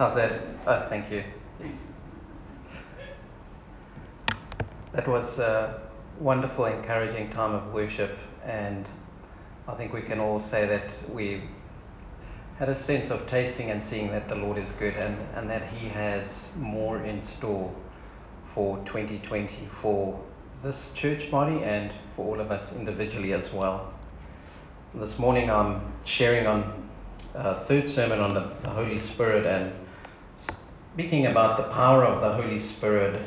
How's that? Oh, thank you. That was a wonderful, encouraging time of worship, and I think we can all say that we had a sense of tasting and seeing that the Lord is good and, and that He has more in store for 2020 for this church body and for all of us individually as well. This morning I'm sharing on a third sermon on the, the Holy Spirit and speaking about the power of the Holy Spirit.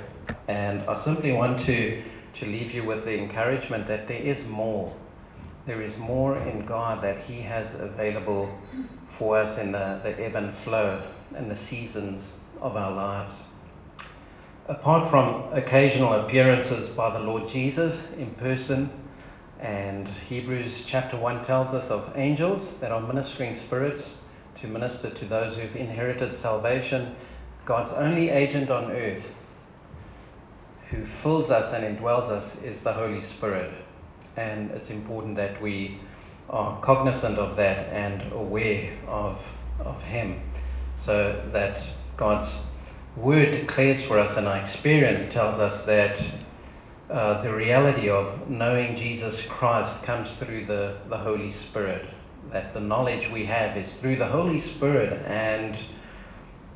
And I simply want to, to leave you with the encouragement that there is more. There is more in God that He has available for us in the, the ebb and flow and the seasons of our lives. Apart from occasional appearances by the Lord Jesus in person, and Hebrews chapter 1 tells us of angels that are ministering spirits to minister to those who've inherited salvation, God's only agent on earth who fills us and indwells us is the Holy Spirit. And it's important that we are cognizant of that and aware of, of Him so that God's Word declares for us and our experience tells us that uh, the reality of knowing Jesus Christ comes through the, the Holy Spirit. That the knowledge we have is through the Holy Spirit, and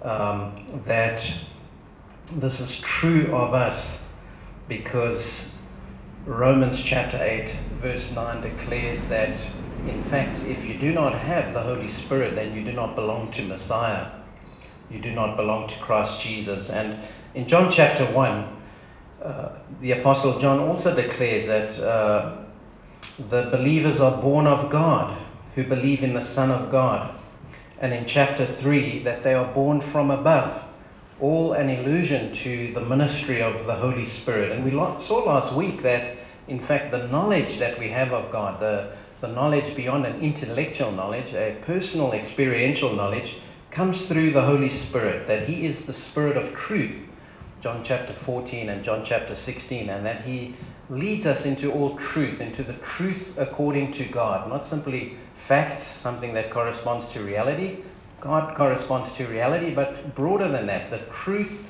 um, that this is true of us because Romans chapter 8, verse 9 declares that, in fact, if you do not have the Holy Spirit, then you do not belong to Messiah. You do not belong to Christ Jesus. And in John chapter 1, uh, the Apostle John also declares that uh, the believers are born of God who believe in the Son of God. And in chapter 3, that they are born from above all an illusion to the ministry of the Holy Spirit. And we saw last week that, in fact, the knowledge that we have of God, the, the knowledge beyond an intellectual knowledge, a personal experiential knowledge, comes through the Holy Spirit, that He is the Spirit of truth, John chapter 14 and John chapter 16, and that He leads us into all truth, into the truth according to God, not simply facts, something that corresponds to reality, God corresponds to reality, but broader than that, the truth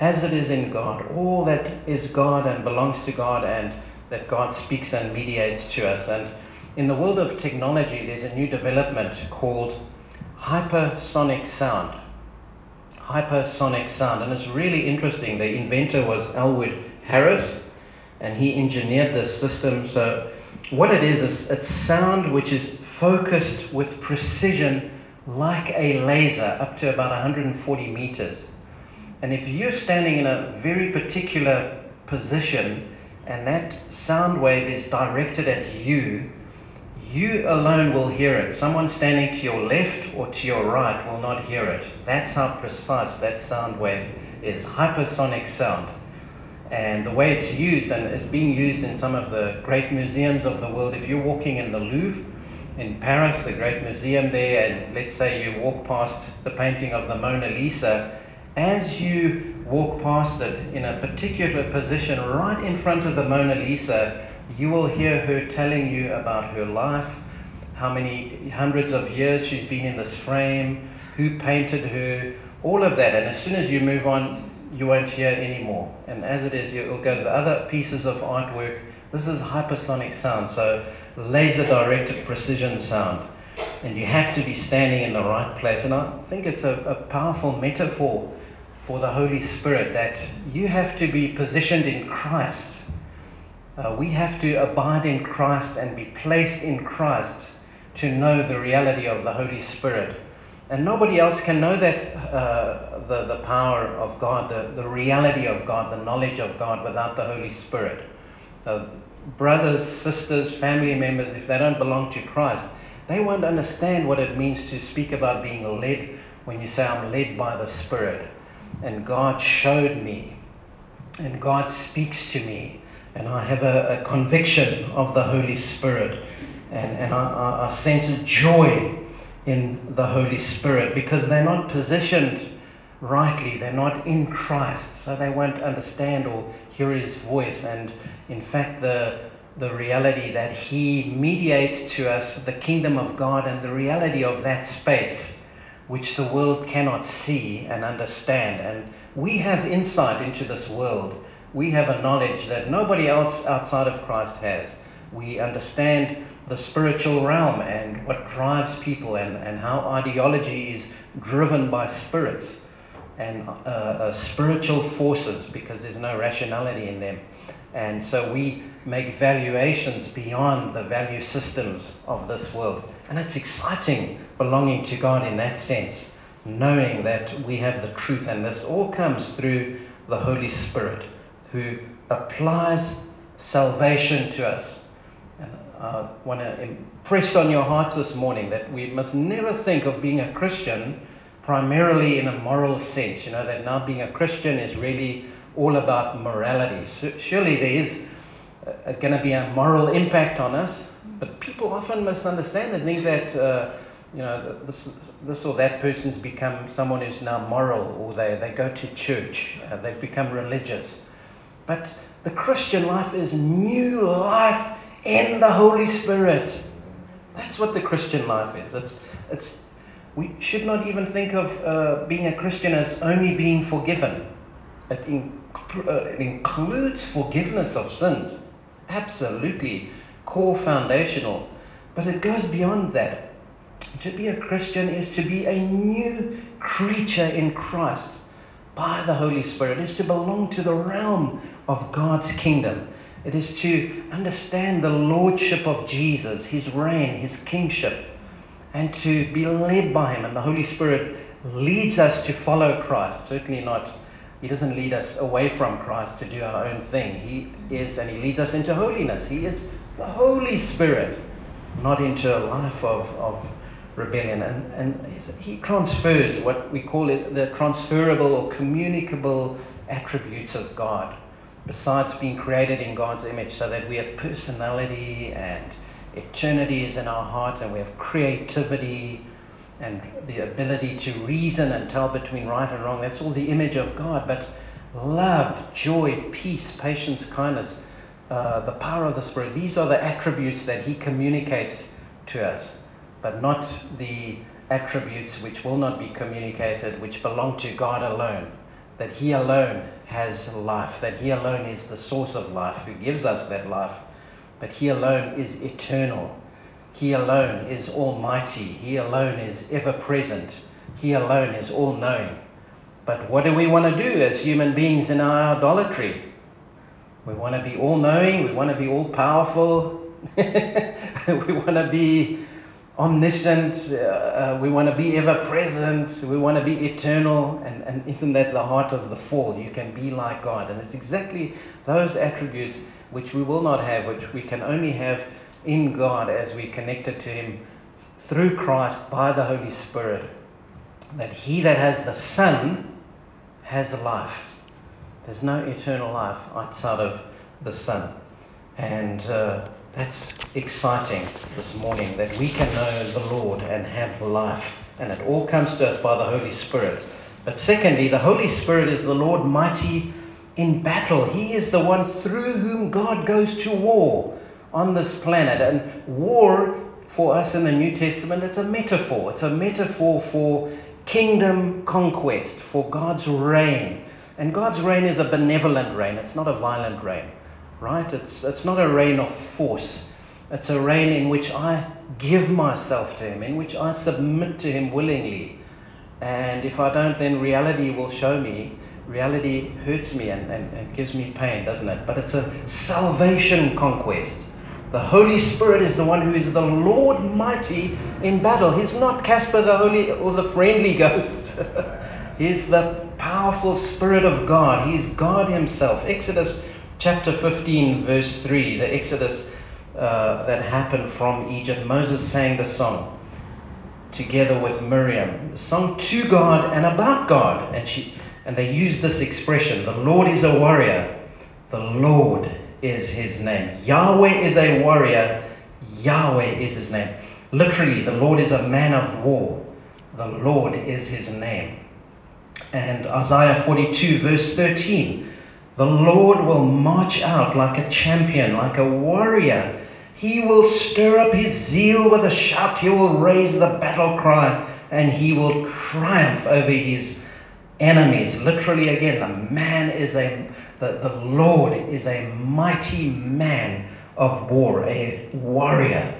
as it is in God, all that is God and belongs to God, and that God speaks and mediates to us. And in the world of technology, there's a new development called hypersonic sound. Hypersonic sound, and it's really interesting. The inventor was Elwood Harris, and he engineered this system. So, what it is, is it's sound which is focused with precision like a laser up to about 140 meters. And if you're standing in a very particular position and that sound wave is directed at you, you alone will hear it. Someone standing to your left or to your right will not hear it. That's how precise that sound wave is. Hypersonic sound. And the way it's used, and it's being used in some of the great museums of the world, if you're walking in the Louvre, in Paris, the great museum there, and let's say you walk past the painting of the Mona Lisa, as you walk past it in a particular position right in front of the Mona Lisa, you will hear her telling you about her life, how many hundreds of years she's been in this frame, who painted her, all of that. And as soon as you move on, you won't hear anymore. And as it is, you'll go to the other pieces of artwork. This is hypersonic sound. So laser directed precision sound. And you have to be standing in the right place. And I think it's a, a powerful metaphor for the Holy Spirit that you have to be positioned in Christ. Uh, we have to abide in Christ and be placed in Christ to know the reality of the Holy Spirit. And nobody else can know that uh, the, the power of God, the, the reality of God, the knowledge of God without the Holy Spirit. Uh, brothers, sisters, family members, if they don't belong to Christ, they won't understand what it means to speak about being led when you say, I'm led by the Spirit. And God showed me. And God speaks to me. And I have a, a conviction of the Holy Spirit. And, and I, I, I sense joy in the Holy Spirit because they're not positioned rightly. They're not in Christ, so they won't understand or hear his voice. And in fact, the, the reality that he mediates to us the kingdom of God and the reality of that space which the world cannot see and understand. And we have insight into this world. We have a knowledge that nobody else outside of Christ has. We understand the spiritual realm and what drives people and, and how ideology is driven by spirits and uh, uh, spiritual forces because there's no rationality in them. And so we make valuations beyond the value systems of this world. And it's exciting belonging to God in that sense, knowing that we have the truth. And this all comes through the Holy Spirit who applies salvation to us. And I want to impress on your hearts this morning that we must never think of being a Christian primarily in a moral sense. You know, that now being a Christian is really all about morality. So surely there is uh, going to be a moral impact on us, but people often misunderstand and think that. Uh, you know, this, this or that person's become someone who's now moral, or they, they go to church, uh, they've become religious. But the Christian life is new life in the Holy Spirit. That's what the Christian life is. It's, it's, we should not even think of uh, being a Christian as only being forgiven. It, in, uh, it includes forgiveness of sins. Absolutely core foundational. But it goes beyond that. To be a Christian is to be a new creature in Christ by the Holy Spirit. It is to belong to the realm of God's kingdom. It is to understand the lordship of Jesus, his reign, his kingship, and to be led by him. And the Holy Spirit leads us to follow Christ. Certainly not, he doesn't lead us away from Christ to do our own thing. He is, and he leads us into holiness. He is the Holy Spirit, not into a life of, of rebellion. And, and he transfers what we call it the transferable or communicable attributes of God, besides being created in God's image, so that we have personality and eternity is in our heart, and we have creativity and the ability to reason and tell between right and wrong. That's all the image of God. But love, joy, peace, patience, kindness, uh, the power of the Spirit, these are the attributes that He communicates to us but not the attributes which will not be communicated, which belong to God alone. That He alone has life, that He alone is the source of life, who gives us that life, but He alone is eternal. He alone is almighty. He alone is ever present. He alone is all knowing. But what do we want to do as human beings in our idolatry? We want to be all knowing, we want to be all powerful, we want to be omniscient, uh, uh, we want to be ever present, we want to be eternal, and, and isn't that the heart of the fall? You can be like God. And it's exactly those attributes which we will not have, which we can only have in God as we connected to Him through Christ by the Holy Spirit. That he that has the Son has life. There's no eternal life outside of the Son. And uh, that's exciting this morning that we can know the Lord and have life. And it all comes to us by the Holy Spirit. But secondly, the Holy Spirit is the Lord mighty in battle. He is the one through whom God goes to war on this planet. And war for us in the New Testament, it's a metaphor. It's a metaphor for kingdom conquest, for God's reign. And God's reign is a benevolent reign, it's not a violent reign right? It's, it's not a reign of force. It's a reign in which I give myself to Him, in which I submit to Him willingly. And if I don't, then reality will show me. Reality hurts me and, and, and gives me pain, doesn't it? But it's a salvation conquest. The Holy Spirit is the one who is the Lord mighty in battle. He's not Casper the Holy or the friendly ghost. He's the powerful Spirit of God. He's God Himself. Exodus chapter 15, verse 3, the Exodus uh, that happened from Egypt, Moses sang the song together with Miriam, the song to God and about God. And, she, and they used this expression the Lord is a warrior, the Lord is his name. Yahweh is a warrior, Yahweh is his name. Literally, the Lord is a man of war, the Lord is his name. And Isaiah 42, verse 13 the Lord will march out like a champion, like a warrior. He will stir up his zeal with a shout. He will raise the battle cry and he will triumph over his enemies. Literally, again, the man is a, the, the Lord is a mighty man of war, a warrior.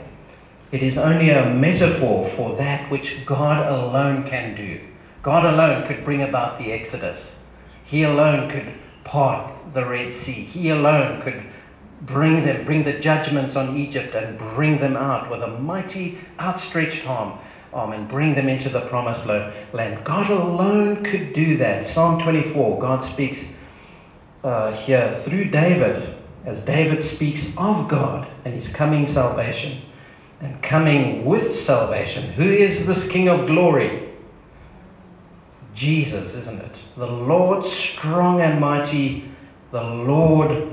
It is only a metaphor for that which God alone can do. God alone could bring about the Exodus. He alone could part the Red Sea. He alone could bring them, bring the judgments on Egypt and bring them out with a mighty outstretched arm, arm and bring them into the promised land. God alone could do that. Psalm 24, God speaks uh, here through David, as David speaks of God and his coming salvation and coming with salvation. Who is this King of glory? Jesus, isn't it? The Lord strong and mighty, the Lord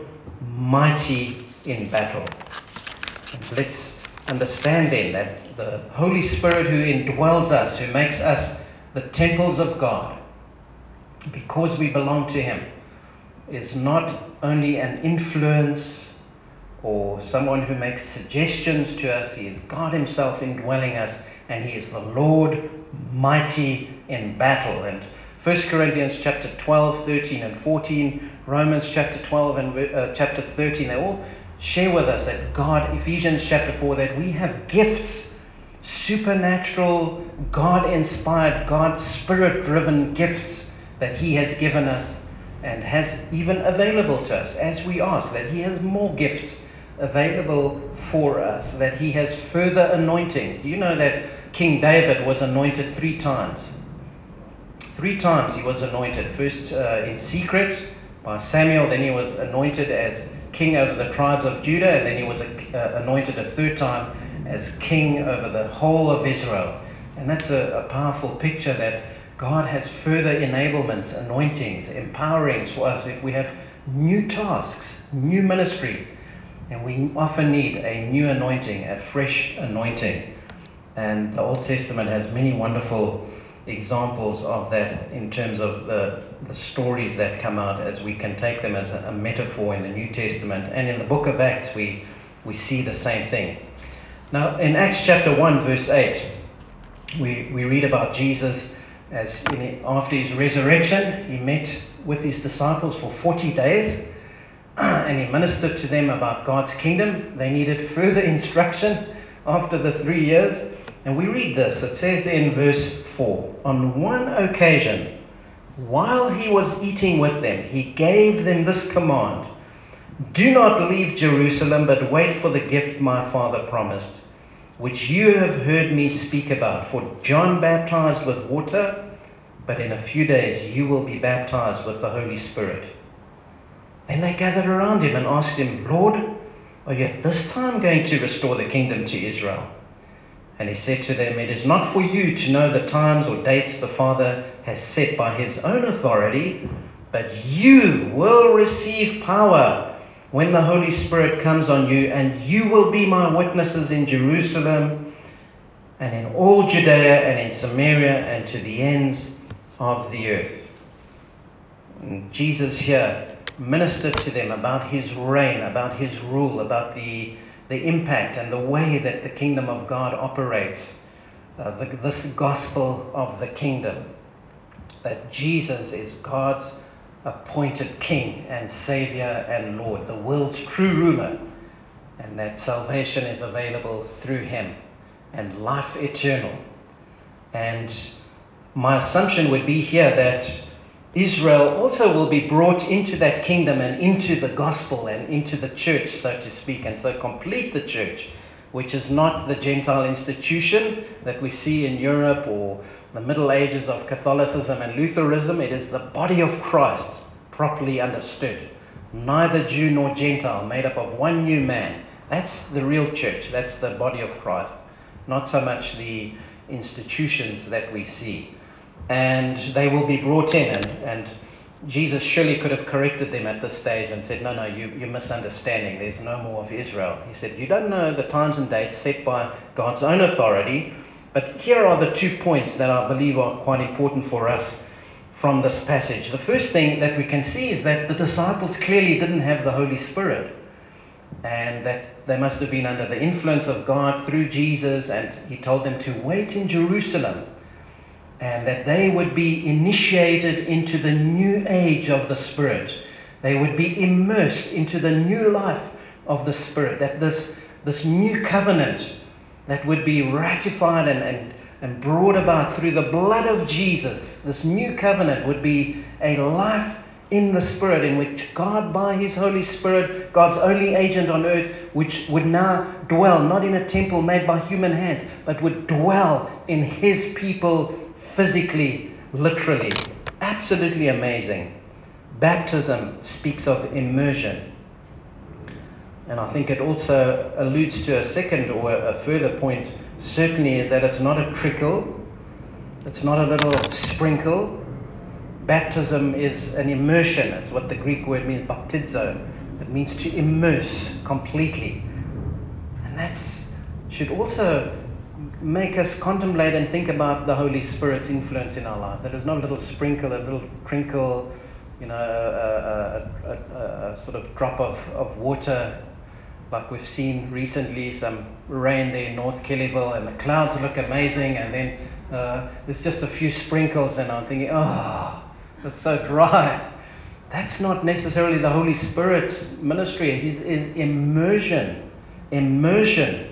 mighty in battle. And let's understand then that the Holy Spirit who indwells us, who makes us the temples of God, because we belong to Him, is not only an influence or someone who makes suggestions to us. He is God Himself indwelling us, and He is the Lord mighty in battle. And 1 Corinthians chapter 12, 13, and 14, Romans chapter 12 and uh, chapter 13, they all share with us that God, Ephesians chapter 4, that we have gifts, supernatural, God inspired, God spirit driven gifts that He has given us and has even available to us as we ask, that He has more gifts available for us, that He has further anointings. Do you know that King David was anointed three times? Three times he was anointed. First uh, in secret by Samuel, then he was anointed as king over the tribes of Judah, and then he was uh, anointed a third time as king over the whole of Israel. And that's a, a powerful picture that God has further enablements, anointings, empowerings for us if we have new tasks, new ministry. And we often need a new anointing, a fresh anointing. And the Old Testament has many wonderful examples of that in terms of the, the stories that come out as we can take them as a, a metaphor in the New Testament. And in the book of Acts, we, we see the same thing. Now, in Acts chapter 1, verse 8, we, we read about Jesus as in, after his resurrection, he met with his disciples for 40 days and he ministered to them about God's kingdom. They needed further instruction after the three years. And we read this. It says in verse 4 On one occasion, while he was eating with them, he gave them this command Do not leave Jerusalem, but wait for the gift my Father promised which you have heard me speak about. For John baptized with water, but in a few days you will be baptized with the Holy Spirit. Then they gathered around him and asked him, Lord, are you at this time going to restore the kingdom to Israel? And he said to them, It is not for you to know the times or dates the Father has set by his own authority, but you will receive power when the Holy Spirit comes on you, and you will be my witnesses in Jerusalem and in all Judea and in Samaria and to the ends of the earth. And Jesus here ministered to them about his reign, about his rule, about the, the impact and the way that the kingdom of God operates. Uh, the, this gospel of the kingdom. That Jesus is God's appointed King and Savior and Lord, the world's true ruler, and that salvation is available through Him and life eternal. And my assumption would be here that Israel also will be brought into that kingdom and into the gospel and into the church, so to speak, and so complete the church, which is not the Gentile institution that we see in Europe or the Middle Ages of Catholicism and Lutheranism. It is the body of Christ, properly understood. Neither Jew nor Gentile, made up of one new man. That's the real church. That's the body of Christ. Not so much the institutions that we see. And they will be brought in, and, and Jesus surely could have corrected them at this stage and said, No, no, you, you're misunderstanding. There's no more of Israel. He said, You don't know the times and dates set by God's own authority but here are the two points that I believe are quite important for us from this passage. The first thing that we can see is that the disciples clearly didn't have the Holy Spirit and that they must have been under the influence of God through Jesus, and He told them to wait in Jerusalem and that they would be initiated into the new age of the Spirit. They would be immersed into the new life of the Spirit. That this, this new covenant that would be ratified and, and, and brought about through the blood of Jesus, this new covenant would be a life in the Spirit, in which God, by His Holy Spirit, God's only agent on earth, which would now dwell not in a temple made by human hands, but would dwell in His people physically, literally. Absolutely amazing. Baptism speaks of immersion. And I think it also alludes to a second or a further point, certainly, is that it's not a trickle, it's not a little sprinkle, Baptism is an immersion. That's what the Greek word means, baptizo. It means to immerse completely. And that should also make us contemplate and think about the Holy Spirit's influence in our life. That is not a little sprinkle, a little trinkle, you know, a, a, a, a sort of drop of, of water like we've seen recently, some rain there in North Kellyville, and the clouds look amazing, and then uh, there's just a few sprinkles, and I'm thinking, oh, it's so dry. That's not necessarily the Holy Spirit's ministry. His is immersion. Immersion.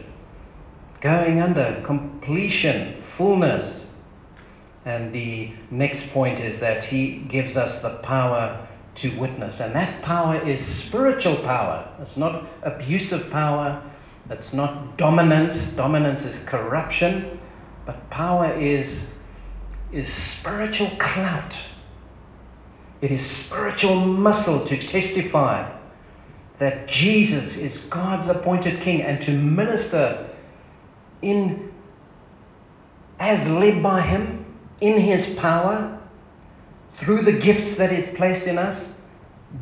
Going under completion, fullness. And the next point is that he gives us the power to witness. And that power is spiritual power. It's not abusive power. It's not dominance. Dominance is corruption. But power is, is spiritual clout. It is spiritual muscle to testify that Jesus is God's appointed king and to minister in as led by him in his power through the gifts that is placed in us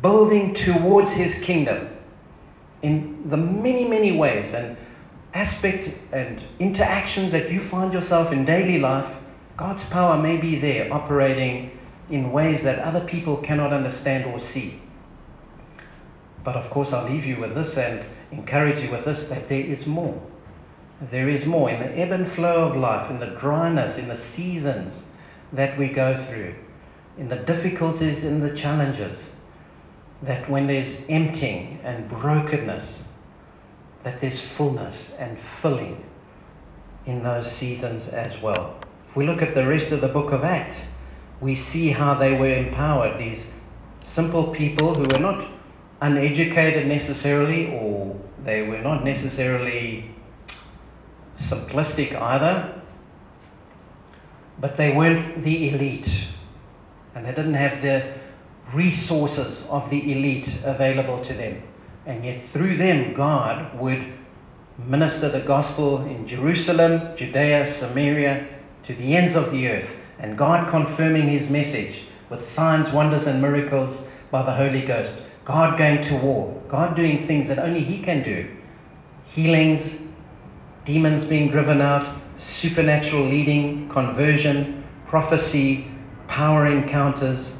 building towards his kingdom in the many many ways and aspects and interactions that you find yourself in daily life God's power may be there operating in ways that other people cannot understand or see. But of course, I'll leave you with this and encourage you with this that there is more. There is more in the ebb and flow of life, in the dryness, in the seasons that we go through, in the difficulties, in the challenges. That when there's emptying and brokenness, that there's fullness and filling in those seasons as well. If we look at the rest of the book of Acts, we see how they were empowered. These simple people who were not uneducated necessarily, or they were not necessarily simplistic either, but they weren't the elite. And they didn't have the resources of the elite available to them. And yet, through them, God would minister the gospel in Jerusalem, Judea, Samaria, to the ends of the earth and God confirming his message with signs, wonders, and miracles by the Holy Ghost. God going to war. God doing things that only he can do. Healings, demons being driven out, supernatural leading, conversion, prophecy, power encounters,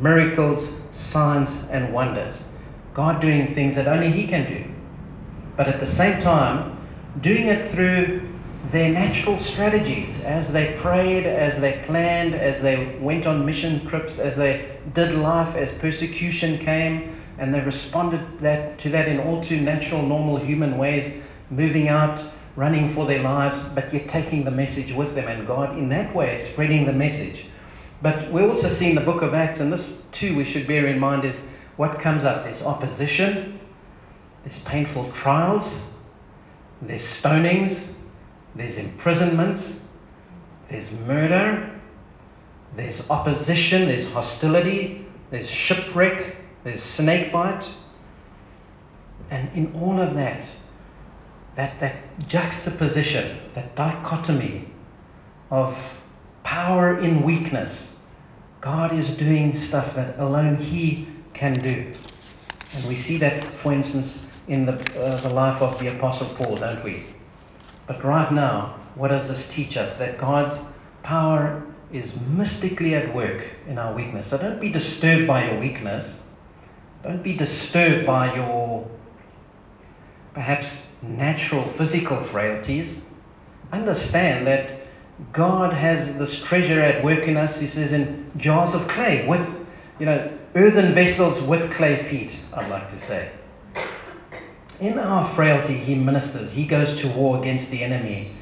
miracles, signs, and wonders. God doing things that only He can do. But at the same time, doing it through their natural strategies as they prayed, as they planned, as they went on mission trips, as they did life, as persecution came, and they responded that, to that in all too natural, normal human ways, moving out, running for their lives, but yet taking the message with them, and God in that way spreading the message. But we also see in the book of Acts, and this too we should bear in mind, is what comes up. There's opposition, there's painful trials, there's stonings, there's imprisonments, there's murder, there's opposition, there's hostility, there's shipwreck, there's snakebite. And in all of that, that, that juxtaposition, that dichotomy of power in weakness, God is doing stuff that alone He can do. And we see that, for instance, in the, uh, the life of the Apostle Paul, don't we? But right now, what does this teach us? That God's power is mystically at work in our weakness. So don't be disturbed by your weakness. Don't be disturbed by your perhaps natural physical frailties. Understand that God has this treasure at work in us, he says, in jars of clay with, you know, earthen vessels with clay feet, I'd like to say. In our frailty, he ministers. He goes to war against the enemy,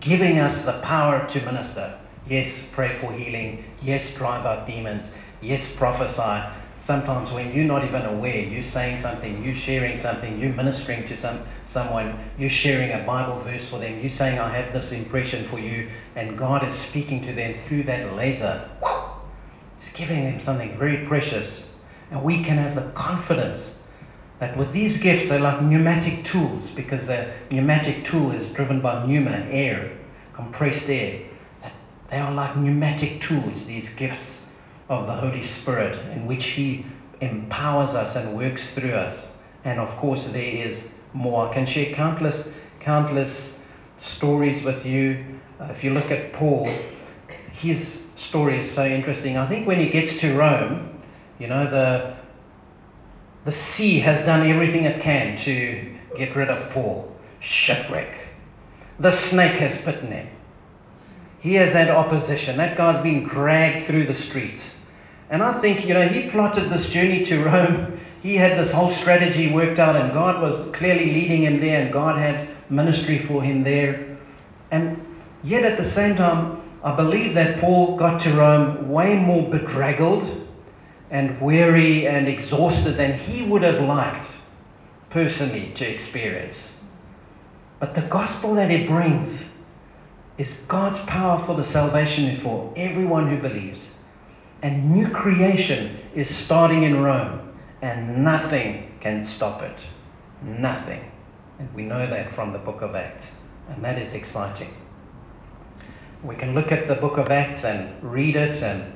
giving us the power to minister. Yes, pray for healing. Yes, drive out demons. Yes, prophesy. Sometimes when you're not even aware, you're saying something, you're sharing something, you're ministering to some, someone, you're sharing a Bible verse for them, you're saying, I have this impression for you, and God is speaking to them through that laser. He's giving them something very precious. And we can have the confidence that with these gifts, they're like pneumatic tools because the pneumatic tool is driven by pneuma, air, compressed air. They are like pneumatic tools, these gifts of the Holy Spirit, in which He empowers us and works through us. And of course, there is more. I can share countless, countless stories with you. Uh, if you look at Paul, his story is so interesting. I think when he gets to Rome, you know, the, the sea has done everything it can to get rid of Paul. Shipwreck. The snake has bitten him. He has had opposition. That guy's been dragged through the streets. And I think, you know, he plotted this journey to Rome. He had this whole strategy worked out, and God was clearly leading him there, and God had ministry for him there. And yet at the same time, I believe that Paul got to Rome way more bedraggled and weary and exhausted than he would have liked personally to experience. But the gospel that it brings is God's power for the salvation for everyone who believes. And new creation is starting in Rome, and nothing can stop it. Nothing. And we know that from the book of Acts, and that is exciting. We can look at the book of Acts and read it and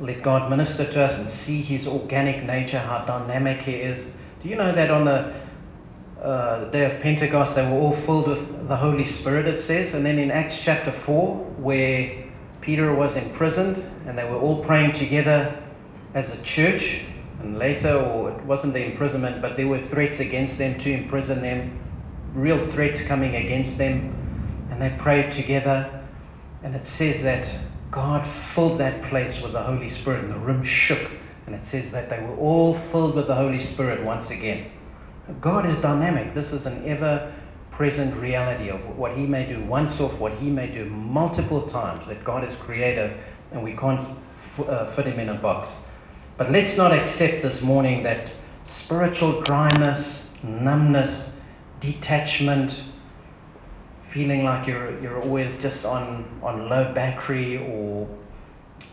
let God minister to us and see his organic nature, how dynamic he is. Do you know that on the uh, day of Pentecost they were all filled with the Holy Spirit, it says? And then in Acts chapter 4, where Peter was imprisoned and they were all praying together as a church. And later, or it wasn't the imprisonment, but there were threats against them to imprison them, real threats coming against them. And they prayed together. And it says that God filled that place with the Holy Spirit and the room shook. And it says that they were all filled with the Holy Spirit once again. God is dynamic. This is an ever present reality of what He may do once off, what He may do multiple times, that God is creative and we can't uh, fit Him in a box. But let's not accept this morning that spiritual dryness, numbness, detachment, feeling like you're, you're always just on, on low battery or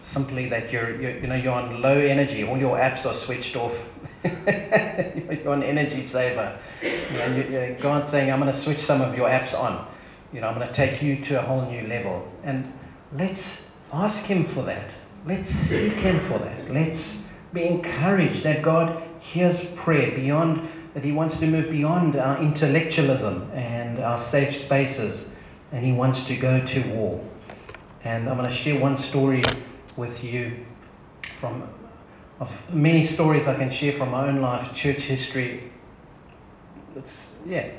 simply that you're, you're, you know, you're on low energy, all your apps are switched off. you're an energy saver. And you, God's saying, I'm going to switch some of your apps on. You know, I'm going to take you to a whole new level. And let's ask Him for that. Let's seek Him for that. Let's be encouraged that God hears prayer beyond, that He wants to move beyond our intellectualism and our safe spaces. And He wants to go to war. And I'm going to share one story with you from of many stories I can share from my own life, church history. It's, yeah,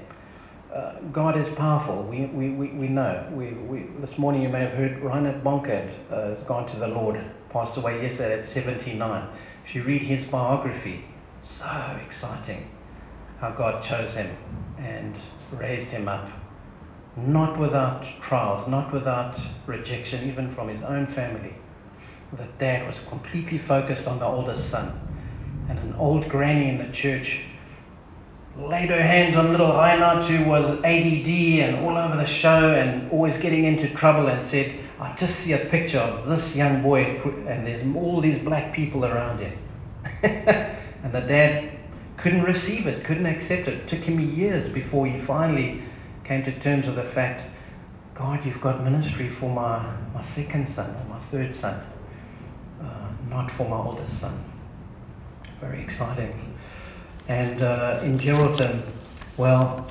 uh, God is powerful. We, we, we, we know. We, we, this morning you may have heard Reinhard Bonnke uh, has gone to the Lord, passed away yesterday at 79. If you read his biography, so exciting how God chose him and raised him up. Not without trials, not without rejection, even from his own family the dad was completely focused on the oldest son. And an old granny in the church laid her hands on little Reinhard, who was ADD and all over the show and always getting into trouble, and said, I just see a picture of this young boy, and there's all these black people around him. and the dad couldn't receive it, couldn't accept it. It took him years before he finally came to terms with the fact God, you've got ministry for my, my second son or my third son not for my oldest son. Very exciting. And uh, in Geraldton, well,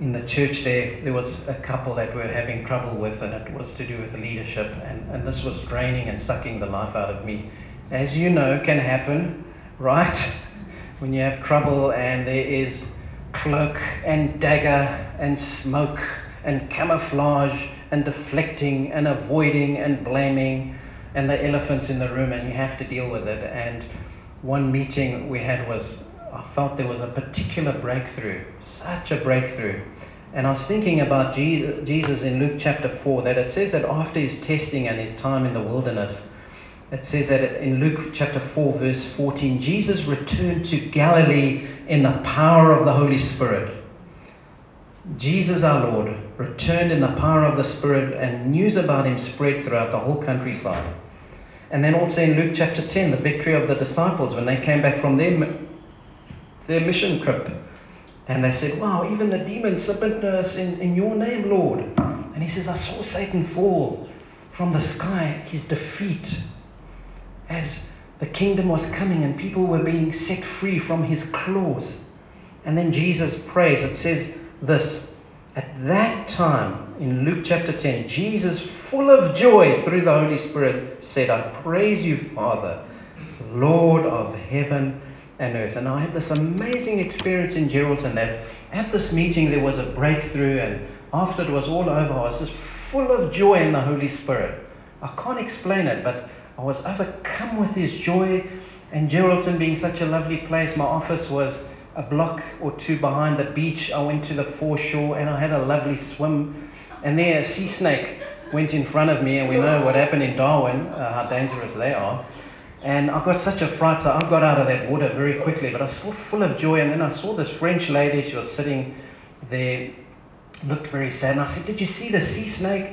in the church there, there was a couple that were having trouble with, and it was to do with leadership, and, and this was draining and sucking the life out of me. As you know, can happen, right? when you have trouble and there is cloak and dagger and smoke and camouflage and deflecting and avoiding and blaming and the elephants in the room and you have to deal with it. And one meeting we had was, I felt there was a particular breakthrough, such a breakthrough. And I was thinking about Jesus in Luke chapter 4 that it says that after his testing and his time in the wilderness, it says that in Luke chapter 4, verse 14, Jesus returned to Galilee in the power of the Holy Spirit. Jesus our Lord returned in the power of the Spirit, and news about him spread throughout the whole countryside. And then also in Luke chapter 10, the victory of the disciples when they came back from their, their mission trip. And they said, Wow, even the demons submit to us in, in your name, Lord. And he says, I saw Satan fall from the sky, his defeat, as the kingdom was coming and people were being set free from his claws. And then Jesus prays. It says this At that time, in Luke chapter 10, Jesus, full of joy through the Holy Spirit, said, I praise you, Father, Lord of heaven and earth. And I had this amazing experience in Geraldton that at this meeting there was a breakthrough, and after it was all over, I was just full of joy in the Holy Spirit. I can't explain it, but I was overcome with His joy. And Geraldton being such a lovely place, my office was a block or two behind the beach. I went to the foreshore and I had a lovely swim. And there, a sea snake went in front of me, and we know what happened in Darwin, uh, how dangerous they are. And I got such a fright, so I got out of that water very quickly. But I saw full of joy, and then I saw this French lady. She was sitting there, looked very sad. And I said, "Did you see the sea snake?"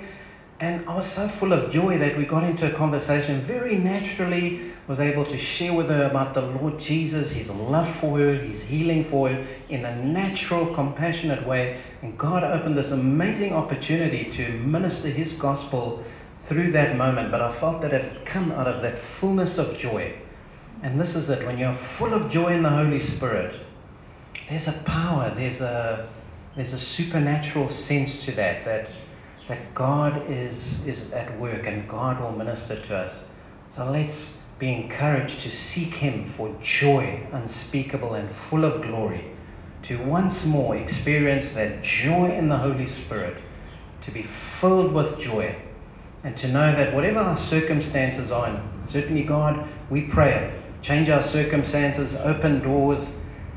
And I was so full of joy that we got into a conversation. Very naturally, was able to share with her about the Lord Jesus, His love for her, His healing for her, in a natural, compassionate way. And God opened this amazing opportunity to minister His gospel through that moment. But I felt that it had come out of that fullness of joy. And this is it. When you're full of joy in the Holy Spirit, there's a power, there's a there's a supernatural sense to that that that God is, is at work and God will minister to us. So let's be encouraged to seek Him for joy unspeakable and full of glory, to once more experience that joy in the Holy Spirit, to be filled with joy, and to know that whatever our circumstances are, and certainly God, we pray, change our circumstances, open doors.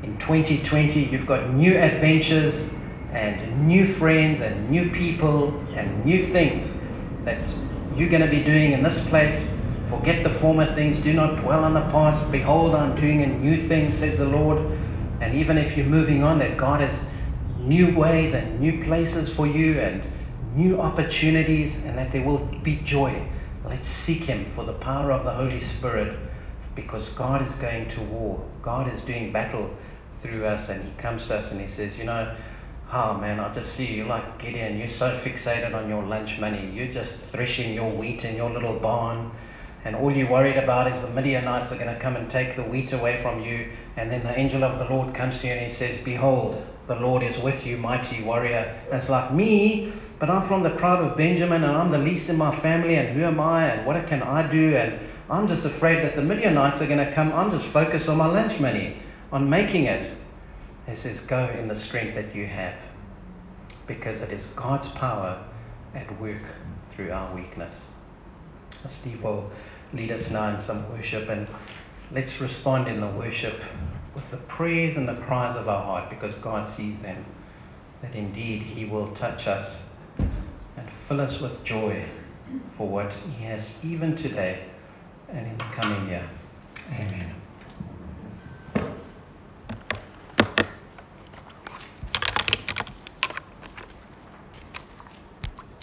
In 2020, you've got new adventures and new friends and new people and new things that you're going to be doing in this place. Forget the former things, do not dwell on the past. Behold, I'm doing a new thing, says the Lord. And even if you're moving on, that God has new ways and new places for you and new opportunities, and that there will be joy. Let's seek Him for the power of the Holy Spirit because God is going to war. God is doing battle through us, and He comes to us and He says, You know, Oh man, I just see you like Gideon. You're so fixated on your lunch money. You're just threshing your wheat in your little barn. And all you're worried about is the Midianites are going to come and take the wheat away from you. And then the angel of the Lord comes to you and he says, Behold, the Lord is with you, mighty warrior. And it's like me, but I'm from the tribe of Benjamin and I'm the least in my family. And who am I? And what can I do? And I'm just afraid that the Midianites are going to come. I'm just focused on my lunch money, on making it. He says, Go in the strength that you have, because it is God's power at work through our weakness. Steve will lead us now in some worship, and let's respond in the worship with the prayers and the cries of our heart, because God sees them, that indeed He will touch us and fill us with joy for what He has even today